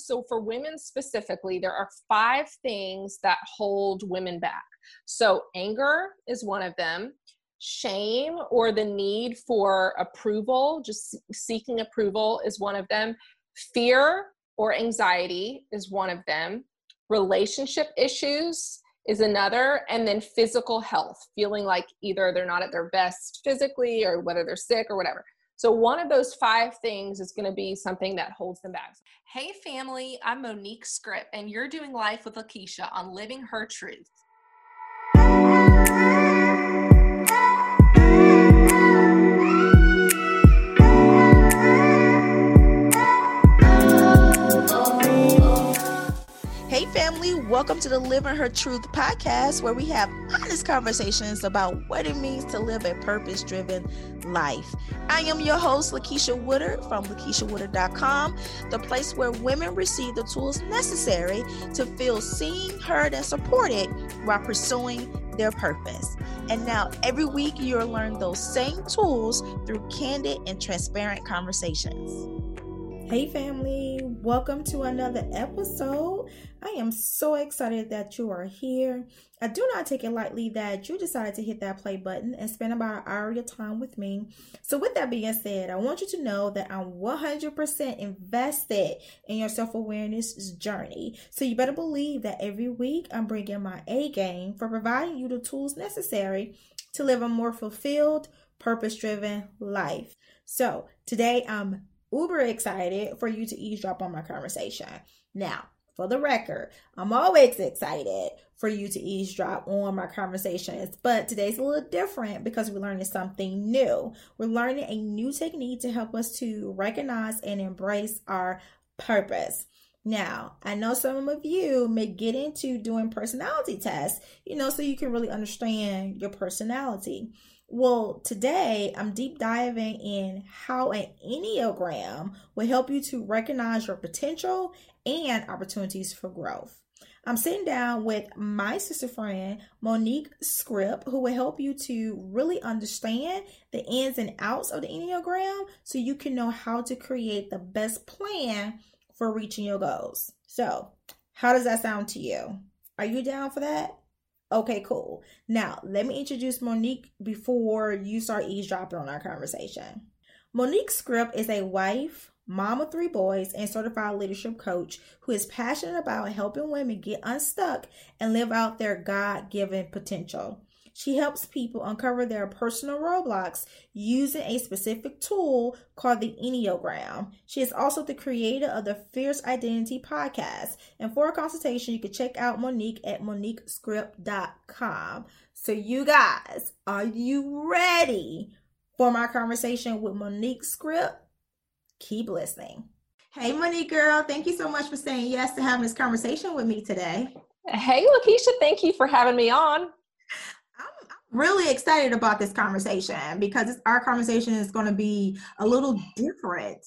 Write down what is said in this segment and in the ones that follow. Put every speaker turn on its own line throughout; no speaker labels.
so for women specifically, there are five things that hold women back. So anger is one of them. Shame or the need for approval, just seeking approval is one of them. Fear or anxiety is one of them. Relationship issues is another. And then physical health, feeling like either they're not at their best physically or whether they're sick or whatever. So, one of those five things is going to be something that holds them back.
Hey, family, I'm Monique Script, and you're doing life with Lakeisha on Living Her Truth.
Family, welcome to the Living Her Truth podcast, where we have honest conversations about what it means to live a purpose driven life. I am your host, Lakeisha Woodard from LakeishaWoodard.com, the place where women receive the tools necessary to feel seen, heard, and supported while pursuing their purpose. And now, every week, you'll learn those same tools through candid and transparent conversations. Hey, family, welcome to another episode. I am so excited that you are here. I do not take it lightly that you decided to hit that play button and spend about an hour of your time with me. So, with that being said, I want you to know that I'm 100% invested in your self awareness journey. So, you better believe that every week I'm bringing my A game for providing you the tools necessary to live a more fulfilled, purpose driven life. So, today I'm uber excited for you to eavesdrop on my conversation. Now, for the record, I'm always excited for you to eavesdrop on my conversations, but today's a little different because we're learning something new. We're learning a new technique to help us to recognize and embrace our purpose. Now, I know some of you may get into doing personality tests, you know, so you can really understand your personality. Well, today I'm deep diving in how an Enneagram will help you to recognize your potential and opportunities for growth. I'm sitting down with my sister friend, Monique Script, who will help you to really understand the ins and outs of the Enneagram so you can know how to create the best plan for reaching your goals. So, how does that sound to you? Are you down for that? Okay, cool. Now, let me introduce Monique before you start eavesdropping on our conversation. Monique Script is a wife, mom of three boys, and certified leadership coach who is passionate about helping women get unstuck and live out their God given potential. She helps people uncover their personal roadblocks using a specific tool called the Enneagram. She is also the creator of the Fierce Identity podcast. And for a consultation, you can check out Monique at moniquescript.com. So, you guys, are you ready for my conversation with Monique Script? Keep listening. Hey, Monique girl, thank you so much for saying yes to having this conversation with me today.
Hey, Lakeisha, thank you for having me on
really excited about this conversation because our conversation is going to be a little different.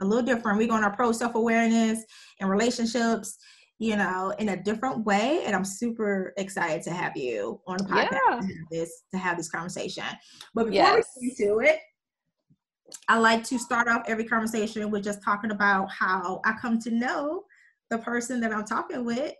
A little different. We're going to approach self awareness and relationships, you know, in a different way. And I'm super excited to have you on the podcast yeah. to, have this, to have this conversation. But before yes. we get into it, I like to start off every conversation with just talking about how I come to know the person that I'm talking with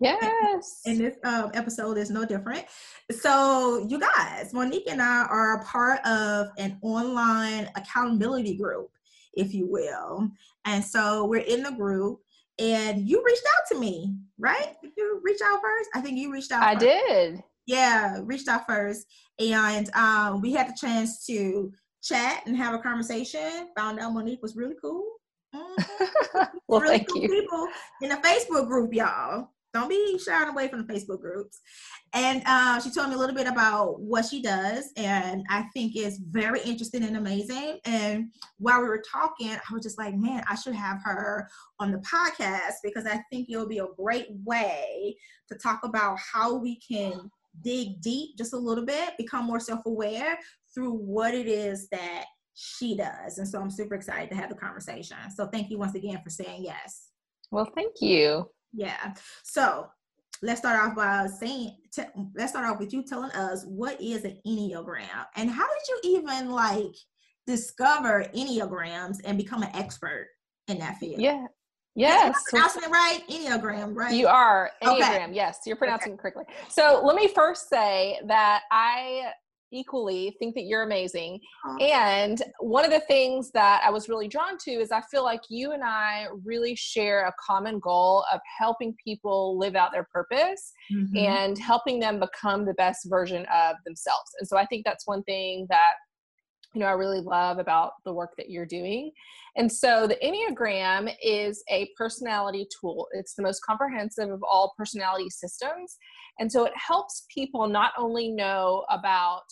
Yes.
And this um, episode is no different. So, you guys, Monique and I are a part of an online accountability group, if you will. And so we're in the group and you reached out to me, right? Did you reach out first? I think you reached out.
I
first.
did.
Yeah, reached out first. And um, we had the chance to chat and have a conversation. Found out Monique was really cool.
Mm-hmm. well, really thank cool you.
People in a Facebook group, y'all. Don't be shying away from the Facebook groups. And uh, she told me a little bit about what she does, and I think it's very interesting and amazing. And while we were talking, I was just like, man, I should have her on the podcast because I think it'll be a great way to talk about how we can dig deep just a little bit, become more self aware through what it is that she does. And so I'm super excited to have the conversation. So thank you once again for saying yes.
Well, thank you.
Yeah. So let's start off by saying, t- let's start off with you telling us what is an Enneagram and how did you even like discover Enneagrams and become an expert in that field?
Yeah. Yes.
pronouncing it right? Enneagram, right?
You are. Enneagram.
Okay.
Yes, you're pronouncing it correctly. So let me first say that I equally think that you're amazing.
Aw.
And one of the things that I was really drawn to is I feel like you and I really share a common goal of helping people live out their purpose
Mhm.
and helping them become the best version of themselves. And so I think that's one thing that you know I really love about the work that you're doing. And so the Enneagram is a personality tool. It's the most comprehensive of all personality systems. And so it helps people not only know about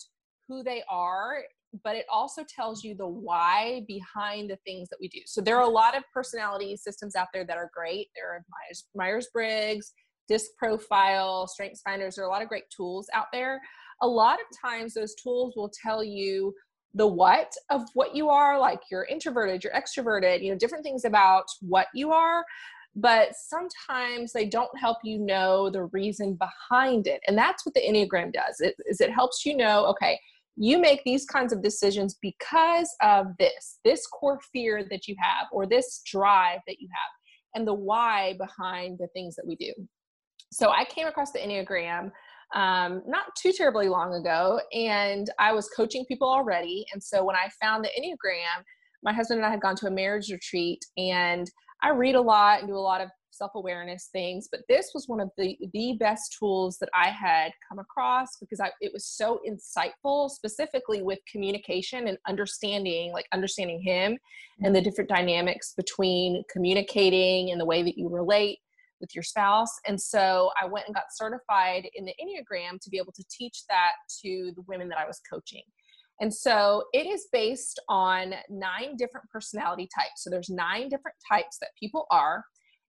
who they are, but it also tells you the why behind the things that we do. So there are a lot of personality systems out there that are great. There are Myers, Myers-Briggs, Disc Profile, Strengths Finders. There are a lot of great tools out there. A lot of times those tools will tell you the what of what you are, like you're introverted, you're extroverted, you know, different things about what you are. But sometimes they don't help you know the reason behind it. And that's what the Enneagram does. It, is it helps you know, okay, you make these kinds of decisions because of this, this core fear that you have, or this drive that you have, and the why behind the things that we do. So I came across the Enneagram um, not too terribly long ago, and I was coaching people already. And so when I found the Enneagram, my husband and I had gone to a marriage retreat, and I read a lot and do a lot of self-awareness things but this was one of the the best tools that i had come across because I, it was so insightful specifically with communication and understanding like understanding him and the different dynamics between communicating and the way that you relate with your spouse and so i went and got certified in the enneagram to be able to teach that to the women that i was coaching and so it is based on nine different personality types. So there's nine different types that people are.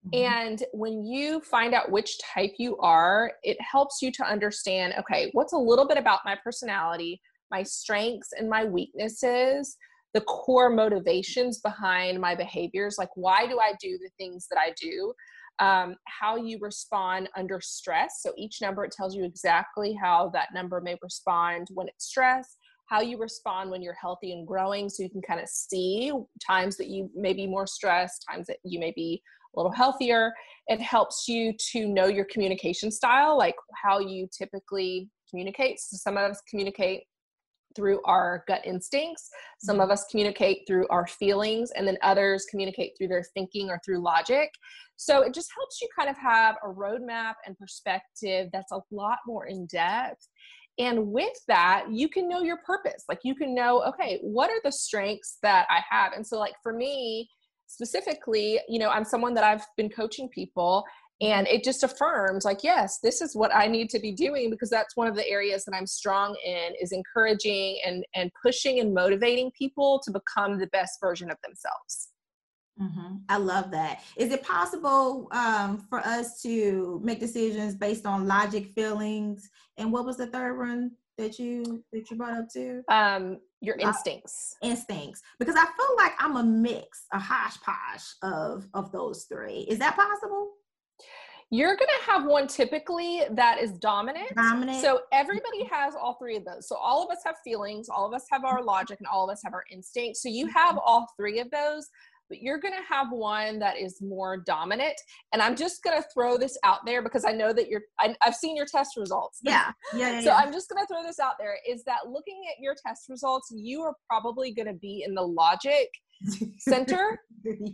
Mhm.
And when you find out which type you are, it helps you to understand okay, what's a little bit about my personality, my strengths and my weaknesses, the core motivations behind my behaviors. Like, why do I do the things that I do? Um, how you respond under stress. So each number, it tells you exactly how that number may respond when it's stressed how you respond when you're healthy and growing so you can kind of see times that you may be more stressed times that you may be a little healthier it helps you to know your communication style like how you typically communicate so some of us communicate through our gut instincts some of mm-hmm. us communicate through our feelings and then others communicate through their thinking or through logic so it just helps you kind of have a roadmap and perspective that's a lot more in depth and with that, you can know your purpose. Like you can know, okay, what are the strengths that I have? And so, like for me specifically, you know, I'm someone that I've been coaching people and it just affirms like yes this is what i need to be doing because that's one of the areas that i'm strong in is encouraging and and pushing and motivating people to become the best version of themselves
Mhm. I love that. Is it possible um, for us to make decisions based on logic, feelings, and what was the third one that you that you brought up too?
um your
Uh,
instincts
Instincts. Because I feel like I'm a mix, a hodgepodge of of those three. Is that possible?
You're going to have one typically that is dominant
Dominant.
So everybody has all three of those. So all of us have feelings, all of us have our logic, and all of us have our instincts. So you have all three of those, but you're going to have one that is more dominant. And I'm just going to throw this out there because I know that you're, I, I've seen your test results.
yeah. Yeah. yeah,
So
yeah.
I'm just going to throw this out there is that looking at your test results, you are probably going to be in the logic center.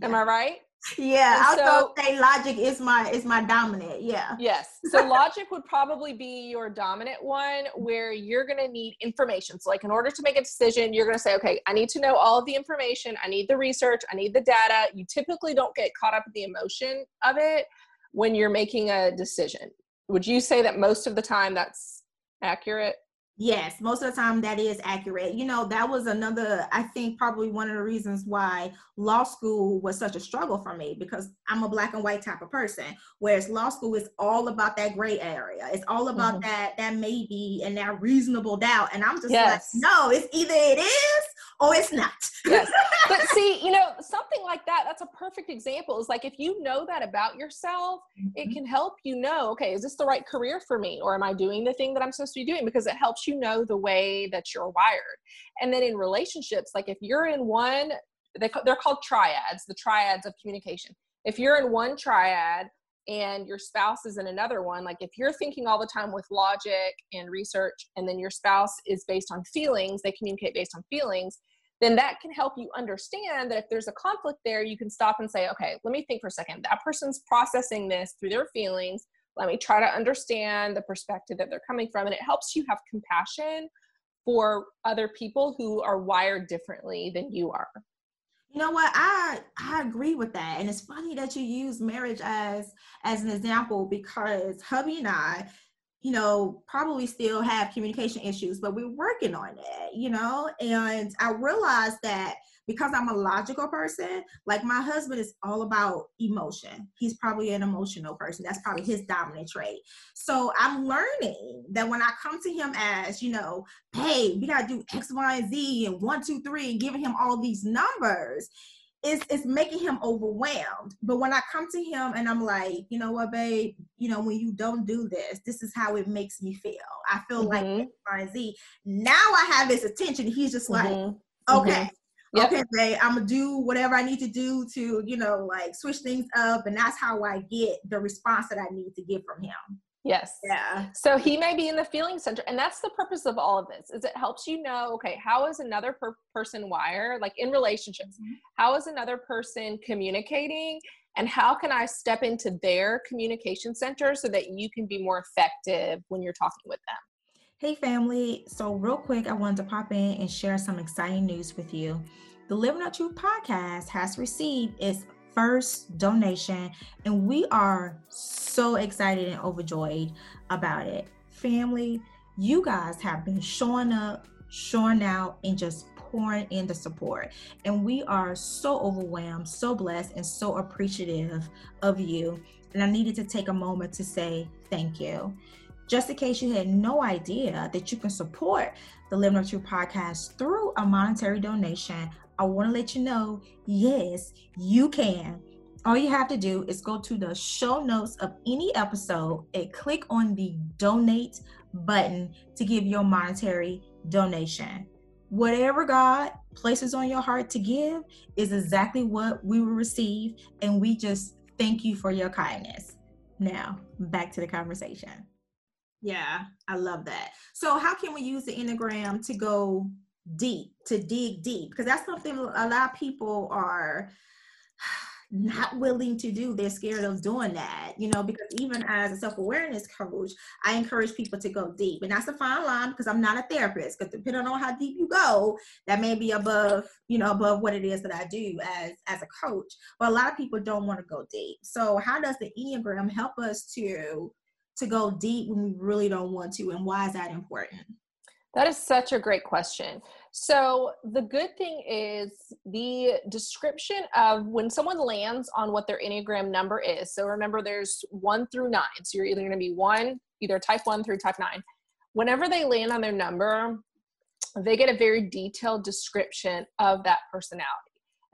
Am I right?
Yeah,
And
I
so-
say logic is my is my dominant. Yeah.
Yes. So logic would probably be your dominant one where you're going to need information. So, like, in order to make a decision, you're going to say, okay, I need to know all of the information. I need the research. I need the data. You typically don't get caught up in the emotion of it when you're making a decision. Would you say that most of the time that's accurate?
Yes, most of the time that is accurate. You know, that was another, I think, probably one of the reasons why law school was such a struggle for me because I'm a black and white type of person. Whereas law school is all about that gray area. It's all about
Mhm.
that that maybe and that reasonable doubt. And I'm just
Yes.
like, no, it's either it is or it's not.
Yes. But see, you know, something like that, that's a perfect example. Is like if you know that about yourself, it mm-hmm. can help you know okay is this the right career for me or am i doing the thing that i'm supposed to be doing because it helps you know the way that you're wired and then in relationships like if you're in one they, they're called triads the triads of communication if you're in one triad and your spouse is in another one, like if you're thinking all the time with logic and research, and then your spouse is based on feelings, they communicate based on feelings, then that can help you understand that if there's a conflict there, you can stop and say, okay, let me think for a second. That person's processing this through their feelings. Let me try to understand the perspective that they're coming from. And it helps you have compassion for other people who are wired differently than you are.
You know what? I I agree with that. And it's funny that you use marriage as as an example because hubby and I, you know, probably still have communication issues, but we're working on it, you know? And I realized that because I'm a logical person, like my husband is all about emotion. He's probably an emotional person. That's probably his dominant trait. So I'm learning that when I come to him as, you know, hey, we gotta do X, Y, and Z and one, two, three, and giving him all these numbers, it's, it's making him overwhelmed. But when I come to him and I'm like, you know what, babe, you know, when you don't do this, this is how it makes me feel. I feel mm-hmm. like X, Y, Z. Now I have his attention. He's just like, mm-hmm. okay, mm-hmm. Yep. Okay, babe, I'm gonna do whatever I need to do to, you know, like switch things up, and that's how I get the response that I need to get from him.
Yes.
Yeah.
So he may be in the feeling center, and that's the purpose of all of this. Is it helps you know, okay, how is another per- person wired, like in relationships? Mm-hmm. How is another person communicating, and how can I step into their communication center so that you can be more effective when you're talking with them?
Hey, family. So, real quick, I wanted to pop in and share some exciting news with you. The Living Her Truth podcast has received its first donation, and we are so excited and overjoyed about it. Family, you guys have been showing up, showing out, and just pouring in the support. And we are so overwhelmed, so blessed, and so appreciative of you. And I needed to take a moment to say thank you. Just in case you had no idea that you can support the Living Her Truth podcast through a monetary donation, I want to let you know yes, you can. All you have to do is go to the show notes of any episode and click on the donate button to give your monetary donation. Whatever God places on your heart to give is exactly what we will receive, and we just thank you for your kindness. Now, back to the conversation. Yeah, I love that. So, how can we use the Enneagram to go deep, to dig deep? Because that's something a lot of people are not willing to do. They're scared of doing that, you know, because even as a self awareness coach, I encourage people to go deep. And that's a fine line because I'm not a therapist, because depending on how deep you go, that may be above, you know, above what it is that I do as, as a coach. But a lot of people don't want to go deep. So, how does the Enneagram help us to to go deep when we really don't want to and why is that important
that is such a great question. So the good thing is the description of when someone lands on what their enneagram number is. So remember there's one through nine. So you're either going to be one either type one through type nine. Whenever they land on their number they get a very detailed description of that personality.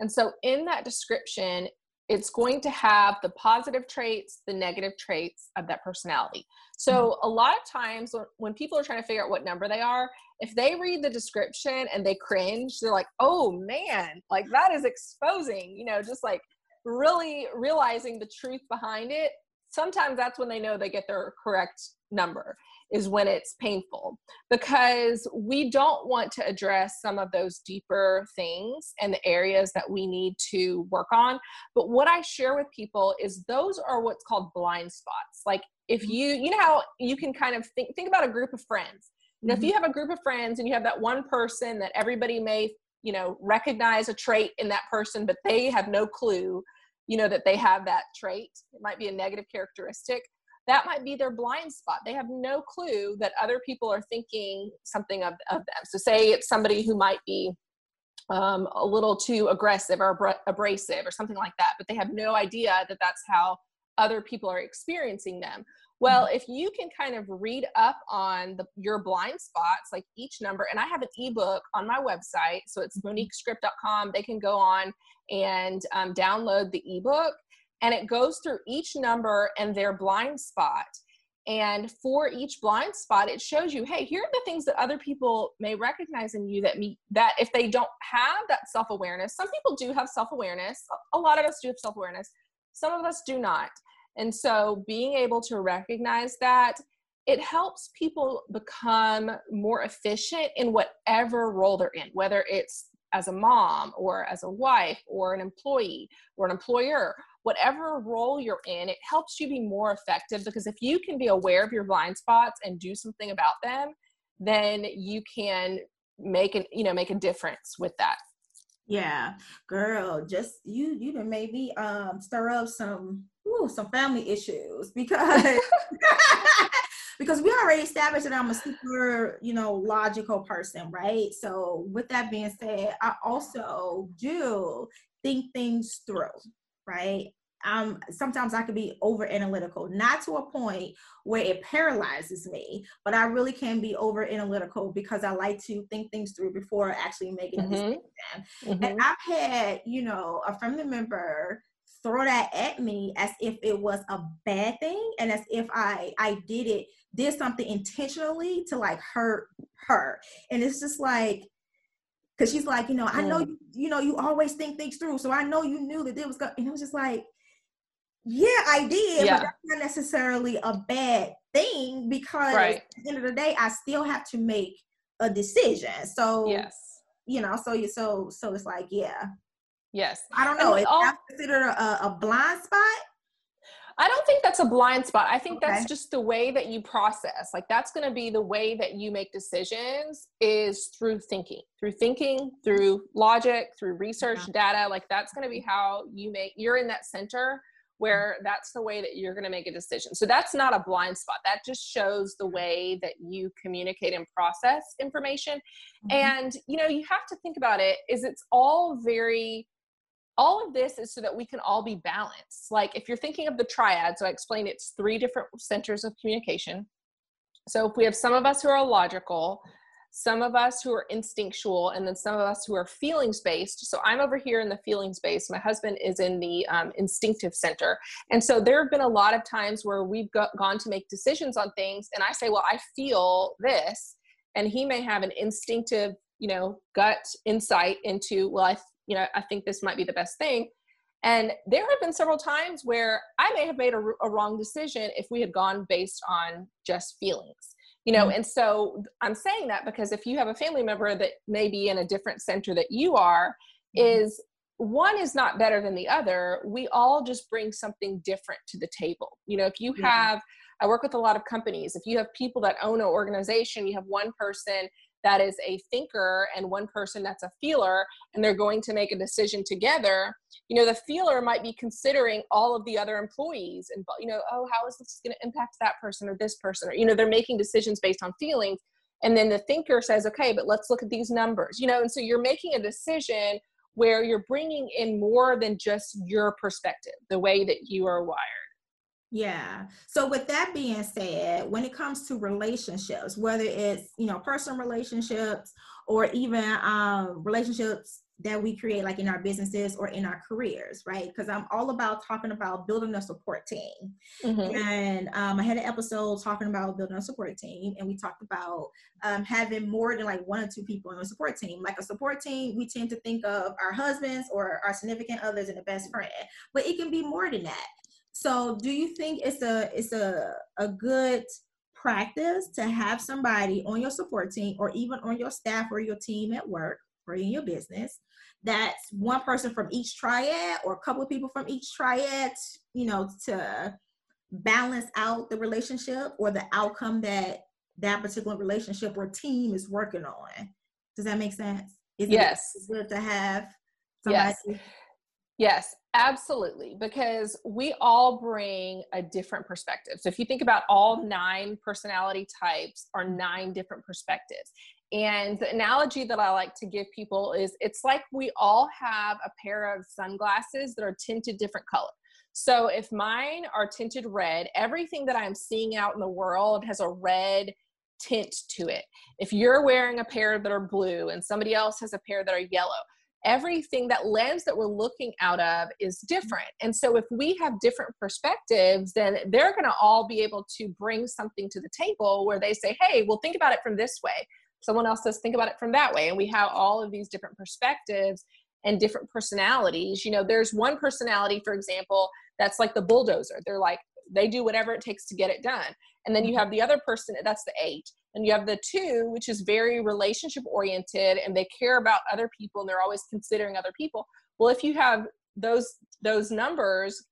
And so in that description it's going to have the positive traits, the negative traits of that personality. So, mm-hmm. a lot of times when people are trying to figure out what number they are, if they read the description and they cringe, they're like, oh man, like that is exposing, you know, just like really realizing the truth behind it. Sometimes that's when they know they get their correct number is when it's painful because we don't want to address some of those deeper things and the areas that we need to work on. But what I share with people is those are what's called blind spots. Like if you, you know how you can kind of think, think about a group of friends. Know, mm-hmm. if you have a group of friends and you have that one person that everybody may, you know, recognize a trait in that person, but they have no clue, you know, that they have that trait. It might be a negative characteristic that might be their blind spot. They have no clue that other people are thinking something of, of them. So, say it's somebody who might be um, a little too aggressive or abrasive or something like that, but they have no idea that that's how other people are experiencing them. Well, mm-hmm. if you can kind of read up on the, your blind spots, like each number, and I have an ebook on my website, so it's mm-hmm. moniquescript.com. They can go on and um, download the ebook and it goes through each number and their blind spot and for each blind spot it shows you hey here are the things that other people may recognize in you that me that if they don't have that self-awareness some people do have self-awareness a lot of us do have self-awareness some of us do not. And so being able to recognize that it helps people become more efficient in whatever role they're in, whether it's as a mom or as a wife or an employee or an employer, whatever role you're in, it helps you be more effective because if you can be aware of your blind spots and do something about them, then you can make an you know make a difference with that.
Yeah, girl, just you you done made me um stir up some ooh, some family issues because because we already established that I'm a super, you know, logical person, right? So with that being said, I also do think things through, right? Um, sometimes I could be over analytical, not to a point where it paralyzes me, but I really can be over analytical because I like to think things through before actually making mm-hmm. a decision. Mm-hmm. And I've had, you know, a family member throw that at me as if it was a bad thing and as if I I did it did something intentionally to like hurt her. And it's just like because she's like, you know, I know you, you know, you always think things through. So I know you knew that it was going and it was just like, yeah, I did, yeah. but that's not necessarily a bad thing because right. at the end of the day, I still have to make a decision. So
yes,
you know, so you so so it's like, yeah.
Yes.
I don't know. Is all, that considered a, a blind spot?
I don't think that's a blind spot. I think okay. that's just the way that you process. Like that's going to be the way that you make decisions is through thinking, through thinking, through logic, through research, yeah. data. Like that's going to be mm-hmm. how you make. You're in that center where mm-hmm. that's the way that you're going to make a decision. So that's not a blind spot. That just shows the mm-hmm. way that you communicate and process information. Mm-hmm. And you know, you have to think about it is it's all very all of this is so that we can all be balanced. Like if you're thinking of the triad, so I explained it's three different centers of communication. So if we have some of us who are logical, some of us who are instinctual, and then some of us who are feelings based. So I'm over here in the feelings based. My husband is in the um, instinctive center. And so there have been a lot of times where we've got, gone to make decisions on things, and I say, Well, I feel this. And he may have an instinctive, you know, gut insight into, Well, I you know, I think this might be the best thing. And there have been several times where I may have made a, a wrong decision if we had gone based on just feelings, you know. Mm-hmm. And so I'm saying that because if you have a family member that may be in a different center that you are, mm-hmm. is one is not better than the other. We all just bring something different to the table. You know, if you have, I work with a lot of companies. If you have people that own an organization, you have one person that is a thinker and one person that's a feeler and they're going to make a decision together you know the feeler might be considering all of the other employees and you know oh how is this going to impact that person or this person? Or you know they're making decisions based on feelings and then the thinker says okay but let's look at these numbers you know and so you're making a decision where you're bringing in more than just your perspective the way that you are wired
yeah. So with that being said, when it comes to relationships, whether it's, you know, personal relationships or even um relationships that we create like in our businesses or in our careers, right? Because I'm all about talking about building a support team. Mm-hmm. And um, I had an episode talking about building a support team, and we talked about um, having more than like one or two people in a support team. Like a support team, we tend to think of our husbands or our significant others and a best friend, but it can be more than that. So do you think it's a it's a a good practice to have somebody on your support team or even on your staff or your team at work or in your business that's one person from each triad or a couple of people from each triad, you know, to balance out the relationship or the outcome that that particular relationship or team is working on. Does that make sense?
Is yes.
it good to have
somebody? Yes. Yes, absolutely. Because we all bring a different perspective. So if you think about all nine personality types are nine different perspectives. And the analogy that I like to give people is it's like we all have a pair of sunglasses that are tinted different color. So if mine are tinted red, everything that I'm seeing out in the world has a red tint to it. If you're wearing a pair that are blue and somebody else has a pair that are yellow, everything that lens that we're looking out of is mm-hmm. different. And so if we have different perspectives then they're going to all be able to bring something to the table where they say hey well think about it from this way. Someone else says think about it from that way. And we have all of these different perspectives and different personalities. You know there's one personality for example that's like the bulldozer. They're like they do whatever it takes to get it done. And then you mm-hmm. have the other person that's the eight and you have the two which is very relationship oriented and they care about other people and they're always considering other people well if you have those those numbers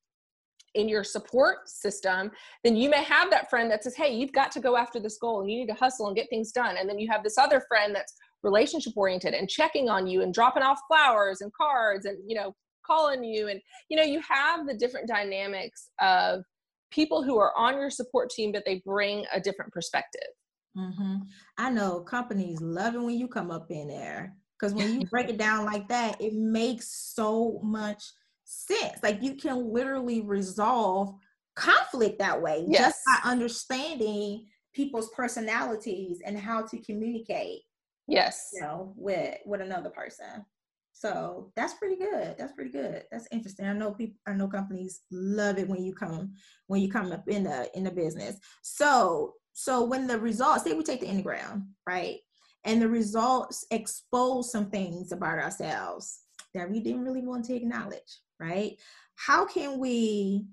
in your support system, then you may have that friend that says, Hey, you've got to go after this goal and you need to hustle and get things done. And then you have this other friend that's relationship oriented and checking on you and dropping off flowers and cards and, you know, calling you. And, you know, you have the different dynamics of people who are on your support team, but they bring a different perspective.
Mm-hmm. I know companies love it when you come up in there because when you break it down like that, it makes so much sense. Like you can literally resolve conflict that way yes. just by understanding people's personalities and how to communicate.
Yes.
You know, with with another person. So that's pretty good. That's pretty good. That's interesting. I know people I know companies love it when you come when you come up in the in the business. So so when the results, say we take the Enneagram, right? And the results expose some things about ourselves that we didn't really want to acknowledge right? How can we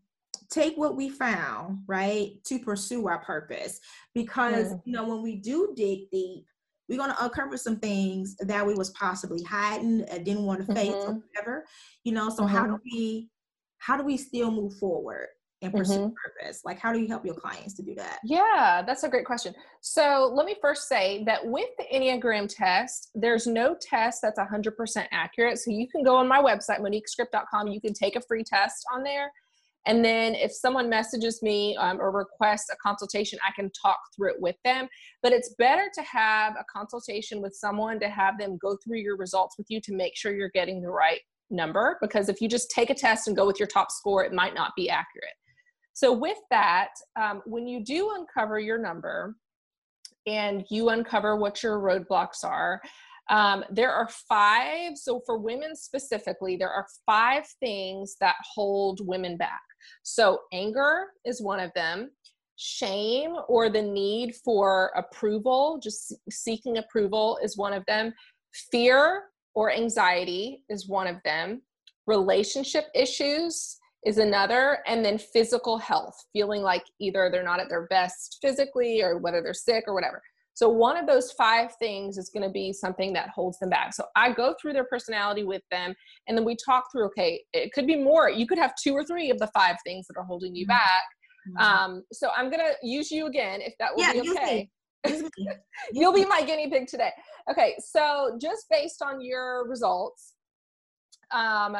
take what we found, right, to pursue our purpose? Because, mm. you know, when we do dig deep, we're going to uncover some things that we was possibly hiding, uh, didn't want to face mm-hmm. or whatever, you know, so mm-hmm. how do we, how do we still move forward? And pursue mm-hmm. purpose? Like, how do you help your clients to do that?
Yeah, that's a great question. So, let me first say that with the Enneagram test, there's no test that's 100% accurate. So, you can go on my website, moniquescript.com, you can take a free test on there. And then if someone messages me um, or requests a consultation, I can talk through it with them. But it's better to have a consultation with someone to have them go through your results with you to make sure you're getting the right number. Because if you just take a test and go with your top score, it might not be accurate. So, with that, um, when you do uncover your number and you uncover what your roadblocks are, um, there are five. So, for women specifically, there are five things that hold women back. So, anger is one of them, shame or the need for approval, just seeking approval, is one of them, fear or anxiety is one of them, relationship issues is another and then physical health feeling like either they're not at their best physically or whether they're sick or whatever. So one of those five things is going to be something that holds them back. So i go through their personality with them and then we talk through okay it could be more. You could have two or three of the five things that are holding you mm-hmm. back. Mm-hmm. um, so i'm going to use you again if that will yeah, be okay. you'll be my guinea pig today. Okay so just based on your results um,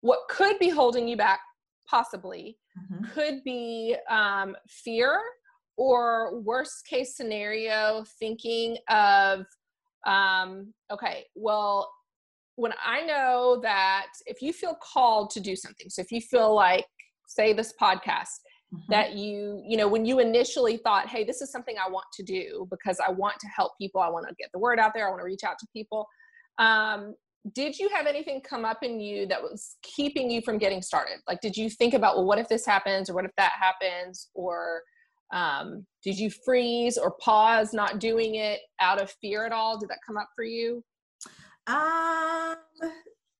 what could be holding you back possibly mm-hmm. could be um, fear or worst case scenario thinking of um, okay well when i know that if you feel called to do something so if you feel like say this podcast mm-hmm. that you you know when you initially thought hey this is something i want to do because i want to help people i want to get the word out there i want to reach out to people um, did you have anything come up in you that was keeping you from getting started? Like did you think about well what if this happens or what if that happens? Or um, did you freeze or pause not doing it out of fear at all? Did that come up for you?
Um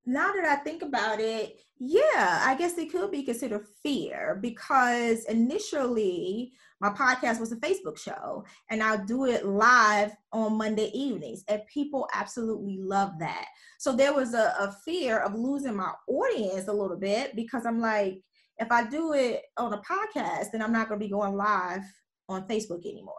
now that i think about it yeah i guess it could be considered fear because initially my podcast was a Facebook show, and I'll do it live on Monday evenings, and people absolutely love that. So there was a, a fear of losing my audience a little bit because I'm like, if I do it on a podcast, then I'm not going to be going live on Facebook anymore.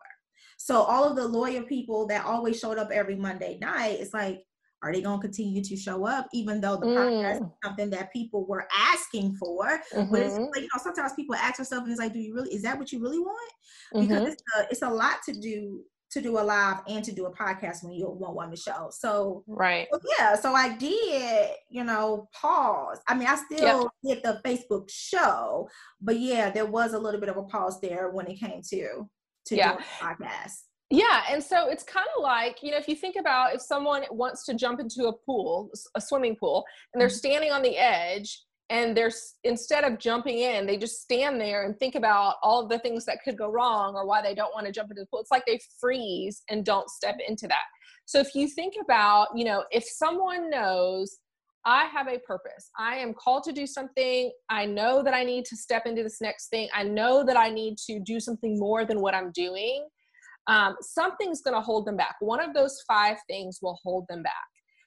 So all of the lawyer people that always showed up every Monday night, it's like, are they going to continue to show up even though the mm. podcast is something that people were asking for mm-hmm. but it's mm-hmm. like you know sometimes people ask themselves and it's like do you really is that what you really want because mm-hmm. it's, a, it's a lot to do to do a live and to do a podcast when you want one to show so
right
so yeah so i did you know pause i mean i still yep. did the facebook show but yeah there was a little bit of a pause there when it came to to yeah. do a podcast
yeah, and so it's kind of like, you know, if you think about if someone wants to jump into a pool, a swimming pool, and they're mm-hmm. standing on the edge and they're instead of jumping in, they just stand there and think about all of the things that could go wrong or why they don't want to jump into the pool. It's like they freeze and don't step into that. So if you think about, you know, if someone knows I have a purpose. I am called to do something. I know that I need to step into this next thing. I know that I need to do something more than what I'm doing. Um, something's going to hold them back. One of those five things will hold them back.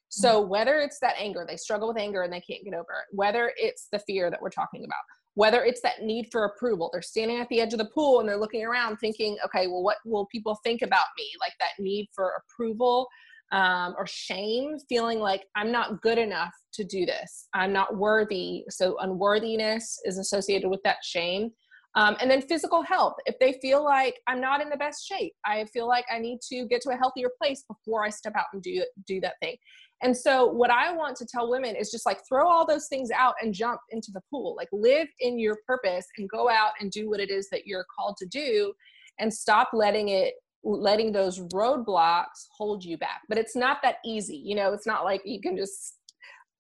So, mm-hmm. whether it's that anger, they struggle with anger and they can't get over it, whether it's the fear that we're talking about, whether it's that need for approval, they're standing at the edge of the pool and they're looking around thinking, okay, well, what will people think about me? Like that need for approval um, or shame, feeling like I'm not good enough to do this. I'm not worthy. So unworthiness is associated with that shame. Um, and then physical health. If they feel like I'm not in the best shape, I feel like I need to get to a healthier place before I step out and do do that thing. And so, what I want to tell women is just like throw all those things out and jump into the pool. Like, live in your purpose and go out and do what it is that you're called to do and stop letting it letting those roadblocks hold you back but it's not that easy you know it's not like you can just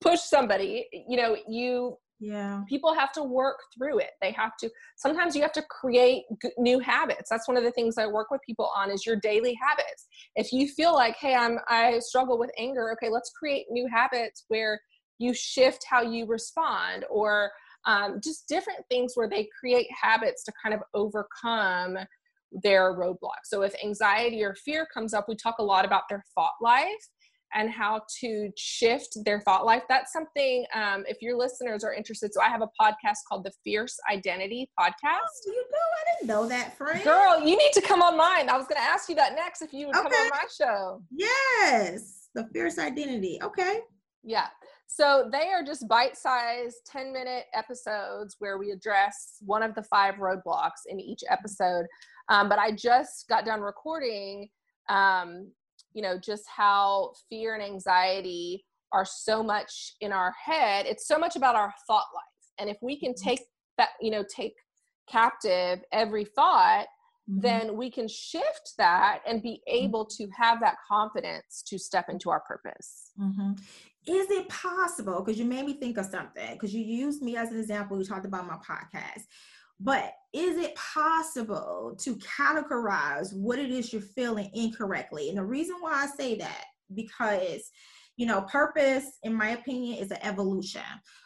push somebody you know you
yeah.
People have to work through it. They have to sometimes you have to create g- new habits. That's one of the things i work with people on is your daily habits. If you feel like hey i'm i struggle with anger okay let's create new habits where you shift how you respond or um, just different things where they create habits to kind of overcome their roadblocks. So if anxiety or fear comes up, we talk a lot about their thought life and how to shift their thought life. That's something, um, if your listeners are interested, so I have a podcast called the Fierce Identity Podcast. Oh,
you know, I didn't know that, friend.
Girl, you need to come on mine. I was going to ask you that next if you would okay. come on my show.
Yes, the Fierce Identity. Okay.
Yeah. So they are just bite sized 10 minute episodes where we address one of the five roadblocks in each episode. Um, but I just got done recording, um, you know, just how fear and anxiety are so much in our head. It's so much about our thought life. And if we can mm-hmm. take that, you know, take captive every thought, Mm-hmm. then we can shift that and be mm-hmm. able to have that confidence to step into our purpose.
Mm-hmm. Is it possible? Because you made me think of something, because you used me as an example, you talked about my podcast. But is it possible to categorize what it is you're feeling incorrectly? And the reason why I say that, because you know, purpose, in my opinion, is an evolution.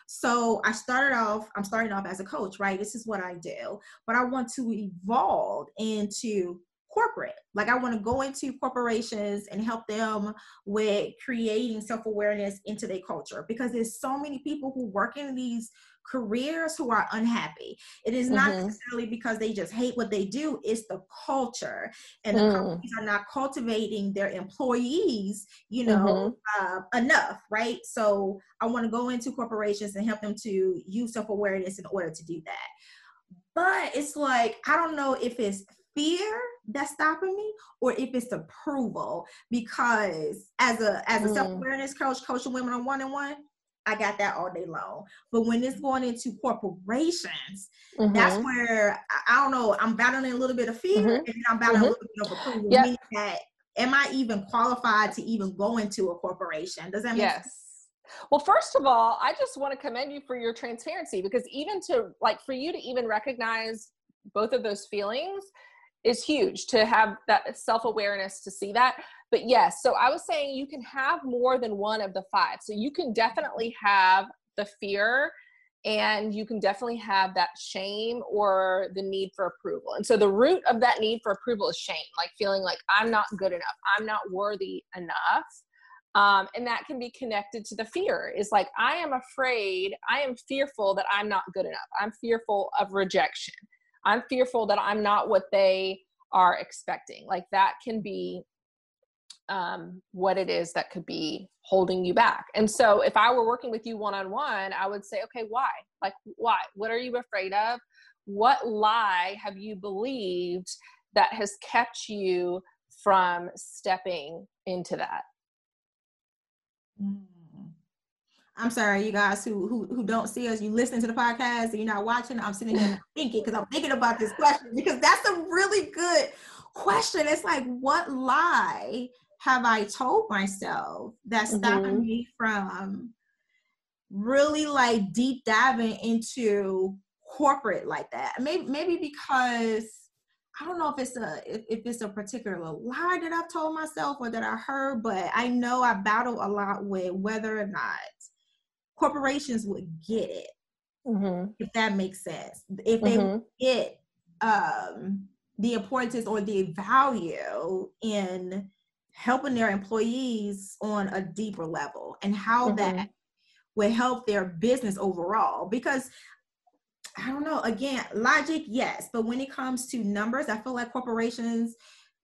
So I started off, I'm starting off as a coach, right? This is what I do, but I want to evolve into corporate. Like I want to go into corporations and help them with creating self-awareness into their culture because there's so many people who work in these careers who are unhappy. It is not mm-hmm. necessarily because they just hate what they do, it's the culture. And the mm. companies are not cultivating their employees, you know, mm-hmm. uh, enough, right? So I want to go into corporations and help them to use self awareness in order to do that. But it's like, I don't know if it's fear that's stopping me or if it's approval because as a as a mm. self-awareness coach coaching women on one-on-one I got that all day long. But when it's going into corporations, mm-hmm. that's where I, don't know. I'm battling a little bit of fear, mm-hmm. and I'm battling mm-hmm. a little bit of approval. Yep. Meaning that am I even qualified to even go into a corporation? Does that make
yes.
sense?
Well, first of all, I just want to commend you for your transparency because even to like for you to even recognize both of those feelings is huge to have that self awareness to see that. But yes, so I was saying you can have more than one of the five. So you can definitely have the fear and you can definitely have that shame or the need for approval. And so the root of that need for approval is shame, like feeling like I'm not good enough, I'm not worthy enough. Um, and that can be connected to the fear is like i am afraid i am fearful that i'm not good enough i'm fearful of rejection i'm fearful that i'm not what they are expecting like that can be um, what it is that could be holding you back. And so, if I were working with you one on one, I would say, okay, why? Like, why? What are you afraid of? What lie have you believed that has kept you from stepping into that?
Mm. I'm sorry, you guys who, who who don't see us. You listen to the podcast and you're not watching. I'm sitting here thinking because I'm thinking about this question because that's a really good question. It's like, what lie have I told myself that's stopping mm-hmm. me from really like deep diving into corporate like that? Maybe maybe because I don't know if it's a if, if it's a particular lie that I've told myself or that I heard, but I know I battle a lot with whether or not corporations would get it mm-hmm. if that makes sense if they mm-hmm. get um the importance or the value in helping their employees on a deeper level and how mm-hmm. that would help their business overall because I don't know. Again, logic, yes, but when it comes to numbers, I feel like corporations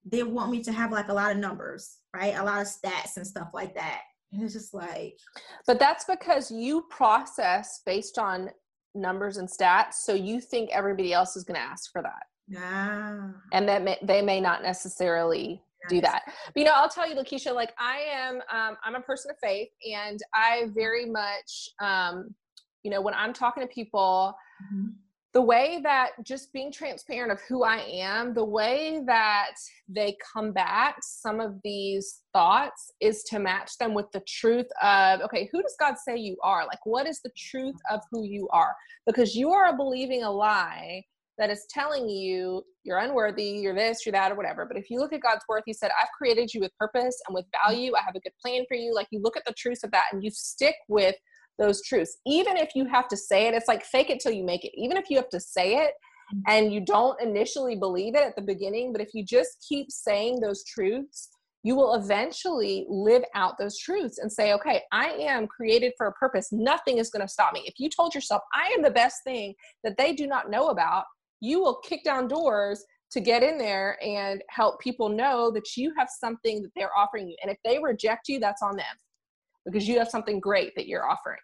they want me to have like a lot of numbers, right? A lot of stats and stuff like that. And it's just like.
But that's because you process based on numbers and stats, so you think everybody else is going to ask for that.
Yeah.
And that may, they may not necessarily do that. But, you know, I'll tell you, Lakeisha, like I am, um, I'm a person of faith, and I very much, um, you know, when I'm talking to people, mm-hmm. the way that just being transparent of who I am, the way that they combat some of these thoughts is to match them with the truth of, okay, who does God say you are? Like, what is the truth of who you are? Because you are believing a lie that is telling you you're unworthy, you're this, you're that, or whatever. But if you look at God's worth, He said, I've created you with purpose and with mm. value. I have a good plan for you. Like you look at the truths of that and you stick with those truths. Even if you have to say it, it's like fake it till you make it. Even if you have to say it mm. and you don't initially believe it at the beginning, but if you just keep saying those truths, you will eventually live out those truths and say, okay, I am created for a purpose. Nothing is going to stop me. If you told yourself, I am the best thing that they do not know about, you will kick down doors to get in there and help people know that you have something that they're offering you. And if they reject you, that's on them because you have something great that you're offering.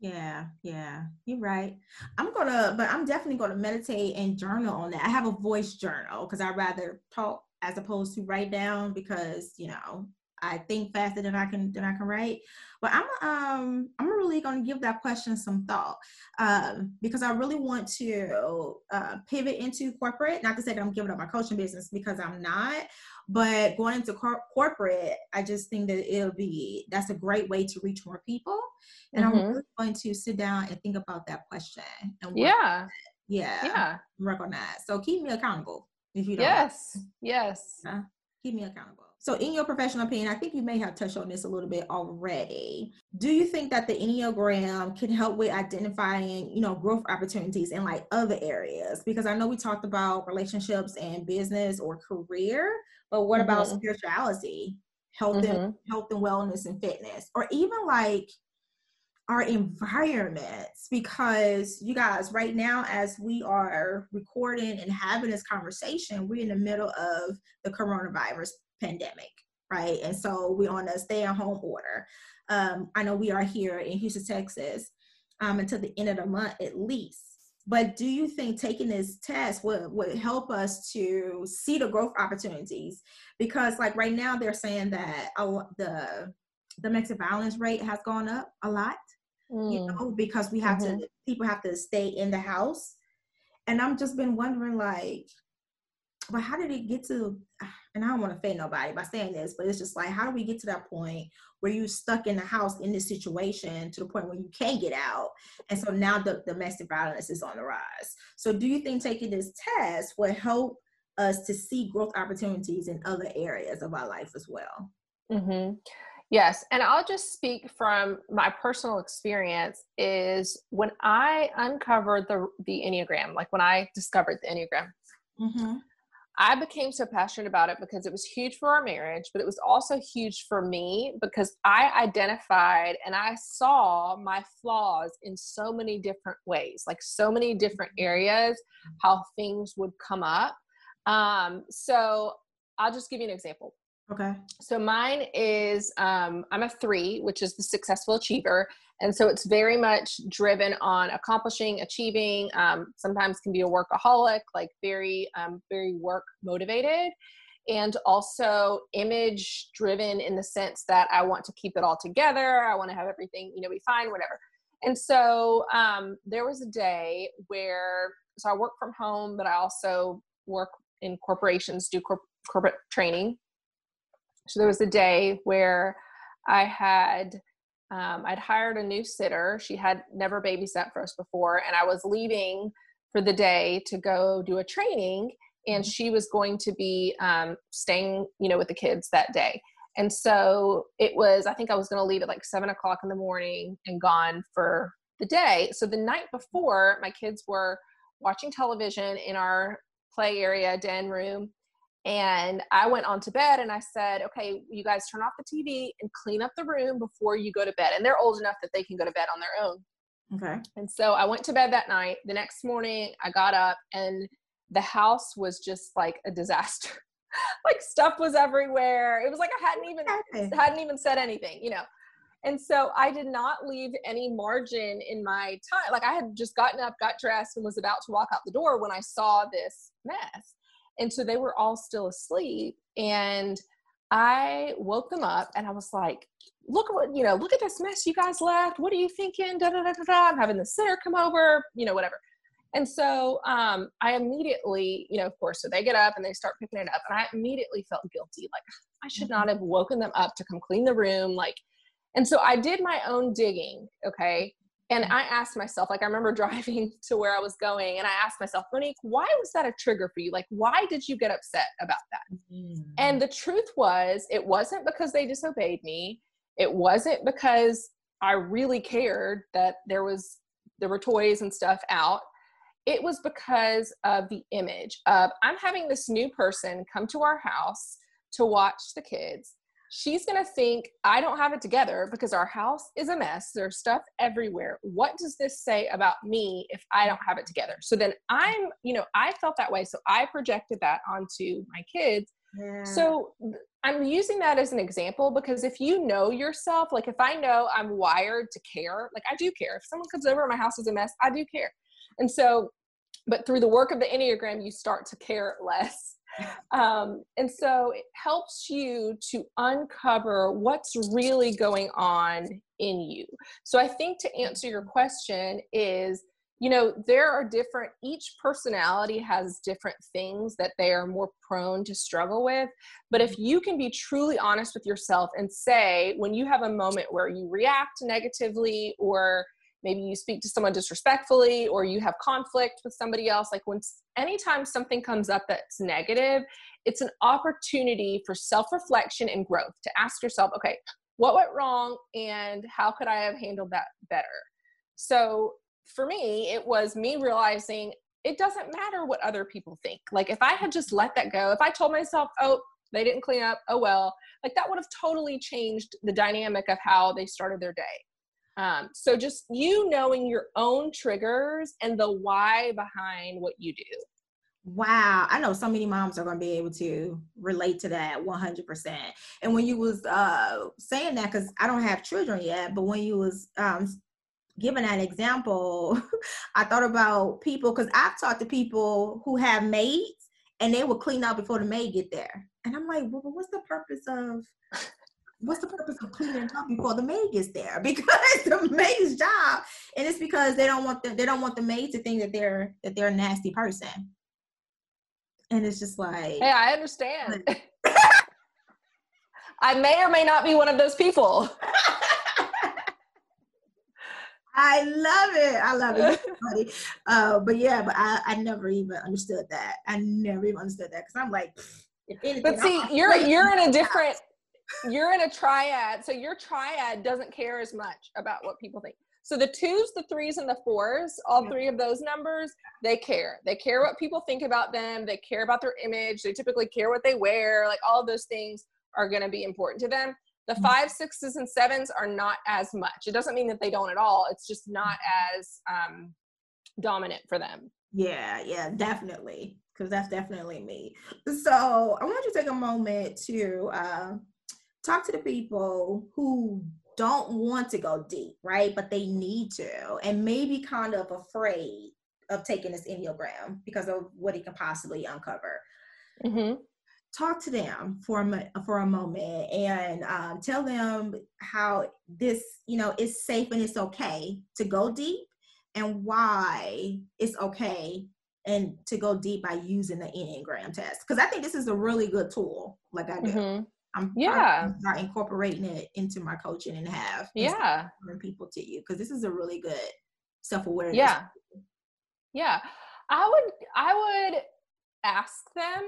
Yeah, yeah, you're right. I'm gonna, but I'm definitely gonna meditate and journal on that. I have a voice journal because I rather talk as opposed to write down because you know I think faster than I can than I can write. But I'm um I'm really gonna give that question some thought um, because I really want to uh, pivot into corporate. Not to say that I'm giving up my coaching business because I'm not, but going into cor- corporate, I just think that it'll be that's a great way to reach more people. And mm-hmm. I'm really going to sit down and think about that question. And
yeah,
yeah, yeah, work on that. So keep me accountable if you don't.
Yes, yes.
Uh, keep me accountable. So, in your professional opinion, I think you may have touched on this a little bit already. Do you think that the Enneagram can help with identifying, you know, growth opportunities in like other areas? Because I know we talked about relationships and business or career, but what mm-hmm. about spirituality, health mm-hmm. and health and wellness and fitness, or even like our environments because you guys right now as we are recording and having this conversation we're in the middle of the coronavirus pandemic, right? And so we're on a stay at home order. Um, I know we are here in Houston, Texas, um, until the end of the month at least. But do you think taking this test would, would help us to see the growth opportunities? Because like right now they're saying that the domestic violence rate has gone up a lot, mm. you know, because we have mm-hmm. to people have to stay in the house. And I'm just been wondering like, but how did it get to and I don't want to offend nobody by saying this, but it's just like, how do we get to that point where you're stuck in the house in this situation to the point where you can't get out? And so now the domestic violence is on the rise. So do you think taking this test will help us to see growth opportunities in other areas of our life as well?
Mm-hmm. Yes, and I'll just speak from my personal experience. Is when I uncovered the the enneagram, like when I discovered the enneagram, mm-hmm. I became so passionate about it because it was huge for our marriage, but it was also huge for me because I identified and I saw my flaws in so many different ways, like so many different mm-hmm. areas, how things would come up. Um, so I'll just give you an example.
Okay.
So mine is um, I'm a three, which is the successful achiever. And so it's very much driven on accomplishing, achieving. Um, sometimes can be a workaholic, like very, um, very work motivated, and also image driven in the sense that I want to keep it all together. I want to have everything, you know, be fine, whatever. And so um, there was a day where, so I work from home, but I also work in corporations, do corp- corporate training. So there was a day where I had um, I'd hired a new sitter. She had never babysat for us before, and I was leaving for the day to go do a training, and mm-hmm. she was going to be um, staying, you know, with the kids that day. And so it was, I think I was going to leave at like seven o'clock in the morning and gone for the day. So the night before, my kids were watching television in our play area, den room. And I went on to bed and I said, okay, you guys turn off the TV and clean up the room before you go to bed. And they're old enough that they can go to bed on their own.
Okay.
And so I went to bed that night. The next morning, I got up and the house was just like a disaster. like stuff was everywhere. It was like I hadn't even hadn't even said anything, you know. And so I did not leave any margin in my time. Like I had just gotten up, got dressed, and was about to walk out the door when I saw this mess. And so they were all still asleep. And I woke them up and I was like, look what, you know, look at this mess you guys left. What are you thinking? Da, da, da, da, da. I'm having the sitter come over, you know, whatever. And so um, I immediately, you know, of course, so they get up and they start picking it up. And I immediately felt guilty. Like, I should not have woken them up to come clean the room. Like, and so I did my own digging. Okay. And I asked myself, like, I remember driving to where I was going, and I asked myself, Monique, why was that a trigger for you? Like, why did you get upset about that? Mm-hmm. And the truth was, it wasn't because they disobeyed me. It wasn't because I really cared that there was there were toys and stuff out. It was because of the image of I'm having this new person come to our house to watch the kids she's going to think I don't have it together because our house is a mess. There's stuff everywhere. What does this say about me if I don't have it together? So then I'm, you know, I felt that way. So I projected that onto my kids. Yeah. So I'm using that as an example because if you know yourself, like if I know I'm wired to care, like I do care. If someone comes over, my house is a mess, I do care. And so, but through the work of the Enneagram, you start to care less um, and so it helps you to uncover what's really going on in you. So I think to answer your question is, you know, there are different, each personality has different things that they are more prone to struggle with. But if you can be truly honest with yourself and say, when you have a moment where you react negatively or maybe you speak to someone disrespectfully or you have conflict with somebody else like when anytime something comes up that's negative it's an opportunity for self-reflection and growth to ask yourself okay what went wrong and how could i have handled that better? So for me it was me realizing it doesn't matter what other people think. Like if i had just let that go if i told myself oh they didn't clean up oh well like that would have totally changed the dynamic of how they started their day um, so just you knowing your own triggers and the why behind what you do.
Wow, I know so many moms are going to be able to relate to that 100%. And when you was uh, saying that, because I don't have children yet, but when you was um, giving that example, I thought about people because I've talked to people who have maids and they will clean up before the maid get there, and I'm like, well, what's the purpose of what's the purpose of cleaning up before the maid gets there? Because the maid's job, and it's because they don't want the they don't want the maid to think that they're that they're a nasty person. And it's just like,
hey, I understand. I may or may not be one of those people.
I love it. I love it. Uh, but yeah, but I, I never even understood that. I never even understood that because I'm like,
anything, but see, you're you're in a different you're in a triad. So your triad doesn't care as much about what people think. So the twos, the threes, and the fours, all three of those numbers, they care. They care what people think about them. They care about their image. They typically care what they wear. Like all those things are going to be important to them. The mm-hmm. five, sixes, and sevens are not as much. It doesn't mean that they don't at all. It's just not as um, dominant for them.
Yeah, yeah, definitely. Because that's definitely me. So I want you to take a moment to uh, talk to the people who don't want to go deep, right? But they need to, and maybe kind of afraid of taking this Enneagram because of what it can possibly uncover. Mm-hmm. Talk to them for a, for a moment and um, tell them how this, you know, is safe and it's okay to go deep and why it's okay and to go deep by using the Enneagram test. Because I think this is a really good tool, like I do. Mm-hmm. I'm yeah start incorporating it into my coaching and have
yeah
bring people to you because this is a really good self awareness.
Yeah, yeah. I would I would ask them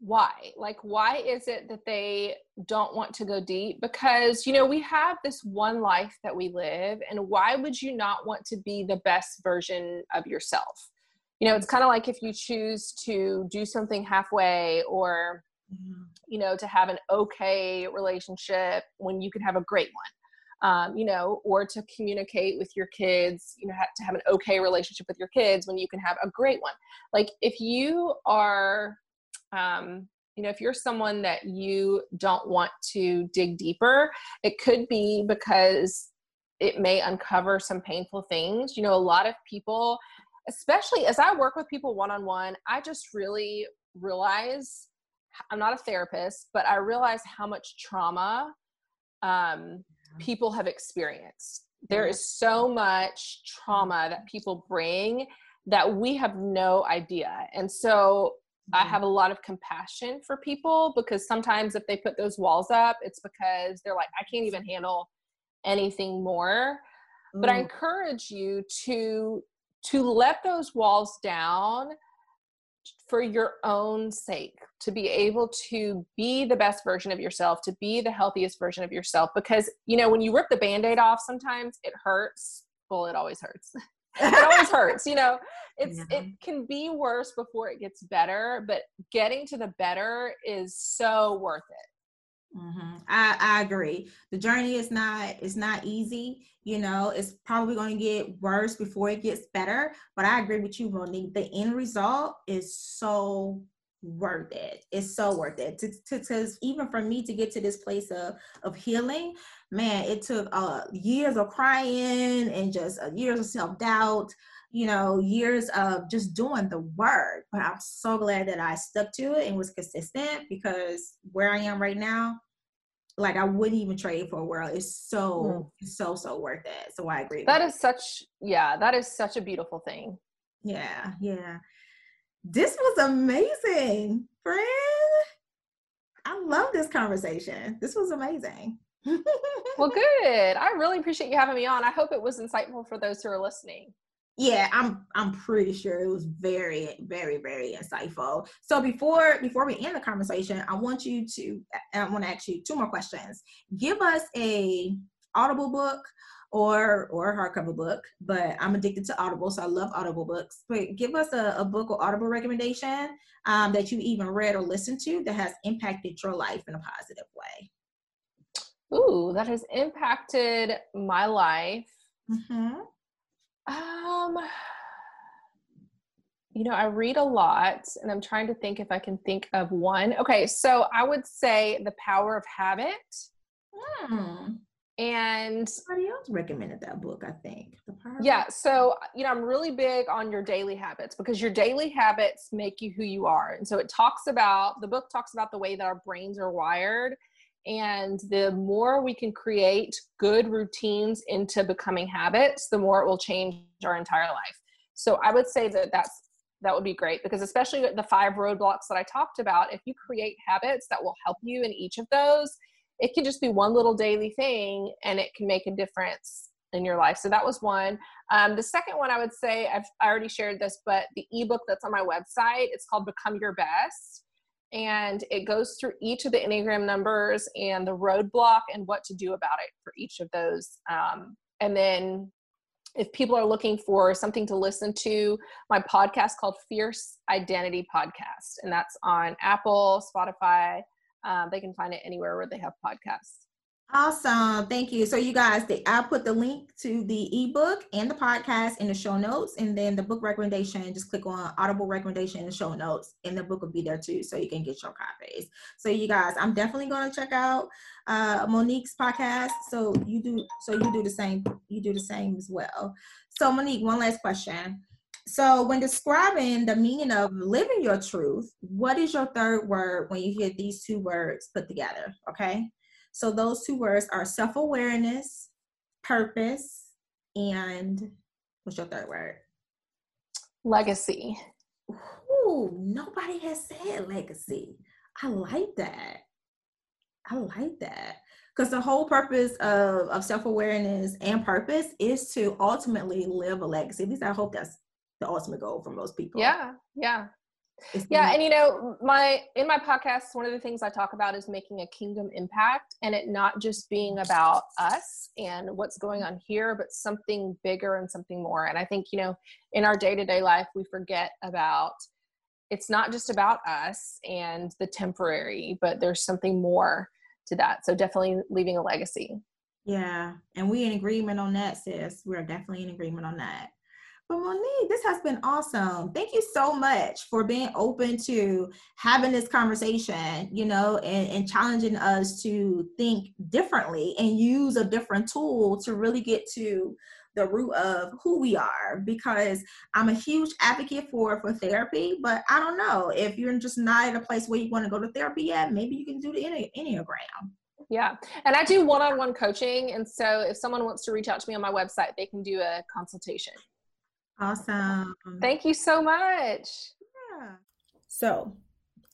why like why is it that they don't want to go deep because you know we have this one life that we live and why would you not want to be the best version of yourself you know it's kind of like if you choose to do something halfway or mm-hmm. You know to have an okay relationship when you can have a great one um, you know or to communicate with your kids you know to have an okay relationship with your kids when you can have a great one. Like if you are um, you know if you're someone that you don't want to dig deeper it could be because it may uncover some painful things. You know a lot of people especially as i work with people one-on-one i just really realize i'm not a therapist but i realize how much trauma um, people have experienced. There is so much trauma that people bring that we have no idea. And so I have a lot of compassion for people because sometimes if they put those walls up, it's because they're like, I can't even handle anything more. But I mm. encourage you to to let those walls down for your own sake to be able to be the best version of yourself to be the healthiest version of yourself because you know when you rip the band-aid off sometimes it hurts. Well it always hurts. It always hurts you know? It's yeah. it can be worse before it gets better but getting to the better is so worth it
mm-hmm. I, I agree the journey is not is not easy you know it's probably going to get worse before it gets better but i agree with you monique the end result is so worth it. It's so worth it. Because even for me to get to this place of, of healing, man, it took uh, years of crying and just uh, years of self doubt, you know, years of just doing the work. But I'm so glad that I stuck to it and was consistent because where I am right now, like I wouldn't even trade for a world. It's so, mm. so, so worth it. So I agree.
That is such, yeah, that is such a beautiful thing.
Yeah, yeah. This was amazing, friend. I love this conversation. This was amazing
well, good. I really appreciate you having me on. I hope it was insightful for those who are listening.
Yeah, I'm I'm pretty sure it was very very very insightful. So before before we end the conversation, I want you to I want to ask you two more questions. Give us a Audible book or or a hardcover book, but I'm addicted to Audible, so I love Audible books. But give us a, a book or Audible recommendation um, that you even read or listened to that has impacted your life in a positive way.
Ooh, that has impacted my life.
Mm-hmm.
Um, you know, I read a lot and I'm trying to think if I can think of one. Okay, so I would say The Power of Habit.
Hmm.
And
somebody else recommended that book, I think.
yeah, so you know, I'm really big on your daily habits because your daily habits make you who you are. And so it talks about the book talks about the way that our brains are wired and the more we can create good routines into becoming habits, the more it will change our entire life. So I would say that that's that would be great because especially the five roadblocks that I talked about, if you create habits that will help you in each of those, it can just be one little daily thing and it can make a difference in your life. So that was one. Um, the second one I would say I've I already shared this, but the ebook that's on my website, it's called Become Your Best and it goes through each of the Enneagram numbers and the roadblock and what to do about it for each of those. Um, and then if people are looking for something to listen to, my podcast called Fierce Identity Podcast, and that's on Apple, Spotify. Um, they can find it anywhere where they have podcasts.
Awesome. Thank you. So, you guys, the, I'll put the link to the ebook and the podcast in the show notes. And then the book recommendation, just click on Audible recommendation in the show notes, and the book will be there too. So, you can get your copies. So, you guys, I'm definitely going to check out uh, Monique's podcast. So, you do, so you do the same, you do the same as well. So, Monique, one last question. So, when describing the meaning of living your truth, what is your third word when you hear these two words put together? Okay. So those two words are self-awareness, purpose, and what's your third word?
Legacy.
Ooh, nobody has said legacy. I like that. I like that. Because the whole purpose of, of self-awareness and purpose is to ultimately live a legacy. At least I hope that's the ultimate goal for most people.
Yeah, yeah. Yeah and you know my in my podcast one of the things i talk about is making a kingdom impact and it not just being about us and what's going on here but something bigger and something more. And i think you know in our day-to-day life we forget about it's not just about us and the temporary but there's something more to that. So definitely leaving a legacy.
Yeah and we in agreement on that sis. We're definitely in agreement on that Monique, this has been awesome. Thank you so much for being open to having this conversation, you know, and, and challenging us to think differently and use a different tool to really get to the root of who we are because I'm a huge advocate for for therapy, but I don't know if you're just not at a place where you want to go to therapy yet, maybe you can do the Enneagram.
Yeah. And I do one on one coaching. And so if someone wants to reach out to me on my website, they can do a consultation.
Awesome.
Thank you so much.
Yeah. So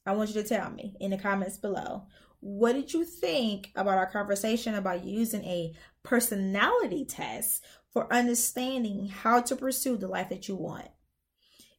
I want you to tell me in the comments below what did you think about our conversation about using a personality test for understanding how to pursue the life that you want?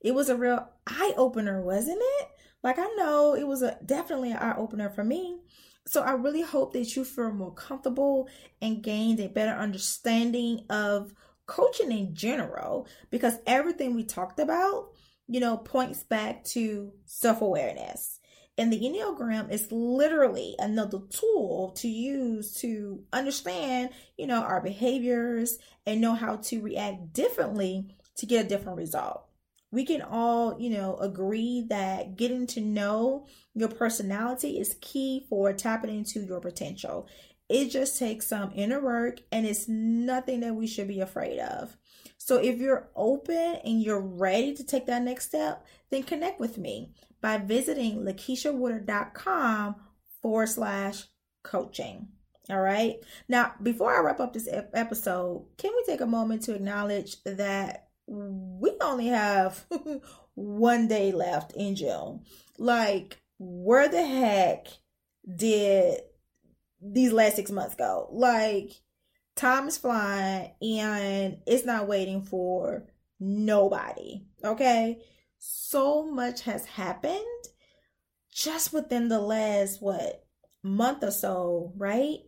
It was a real eye opener, wasn't it? Like I know it was a definitely an eye opener for me. So I really hope that you feel more comfortable and gained a better understanding of coaching in general because everything we talked about, you know, points back to self awareness. And the Enneagram is literally another tool to use to understand, you know, our behaviors and know how to react differently to get a different result. We can all, you know, agree that getting to know your personality is key for tapping into your potential. It just takes some inner work and it's nothing that we should be afraid of. So if you're open and you're ready to take that next step, then connect with me by visiting lakeishawoodard.com forward slash coaching. All right. Now, before I wrap up this episode, can we take a moment to acknowledge that we only have one day left in June? Like, where the heck did these last six months go. Like time is flying and it's not waiting for nobody. Okay. So much has happened just within the last what month or so, right?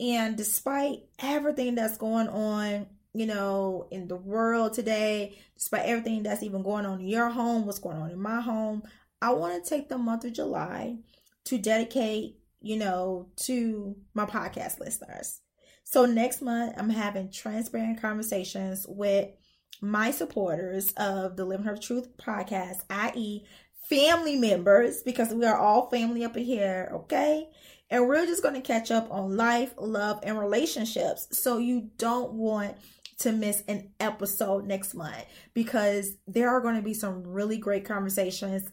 And despite everything that's going on, you know, in the world today, despite everything that's even going on in your home, what's going on in my home, I want to take the month of July to dedicate you know, to my podcast listeners. So next month, I'm having transparent conversations with my supporters of the Living Her Truth podcast, i.e., family members, because we are all family up in here, okay? And we're just going to catch up on life, love, and relationships. So you don't want to miss an episode next month because there are going to be some really great conversations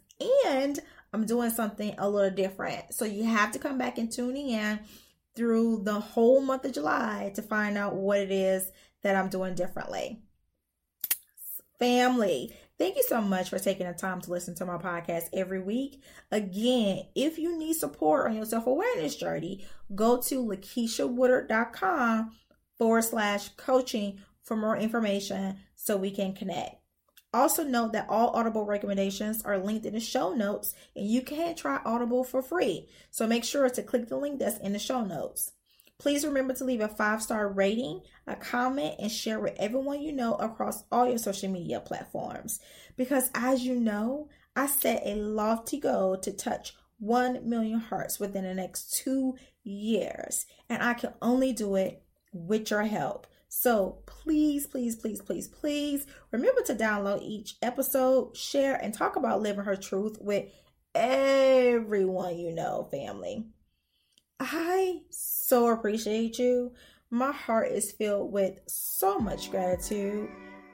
and I'm doing something a little different. So you have to come back and tune in through the whole month of July to find out what it is that I'm doing differently. Family, thank you so much for taking the time to listen to my podcast every week. Again, if you need support on your self awareness journey, go to lakeishawoodard.com forward slash coaching for more information so we can connect. Also, note that all Audible recommendations are linked in the show notes, and you can try Audible for free. So make sure to click the link that's in the show notes. Please remember to leave a five star rating, a comment, and share with everyone you know across all your social media platforms. Because as you know, I set a lofty goal to touch 1 million hearts within the next two years, and I can only do it with your help. So please, please, please, please, please remember to download each episode, share, and talk about living her truth with everyone you know, family. I so appreciate you. My heart is filled with so much gratitude.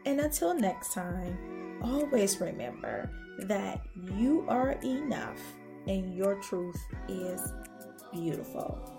And until next time, always remember that you are enough and your truth is beautiful.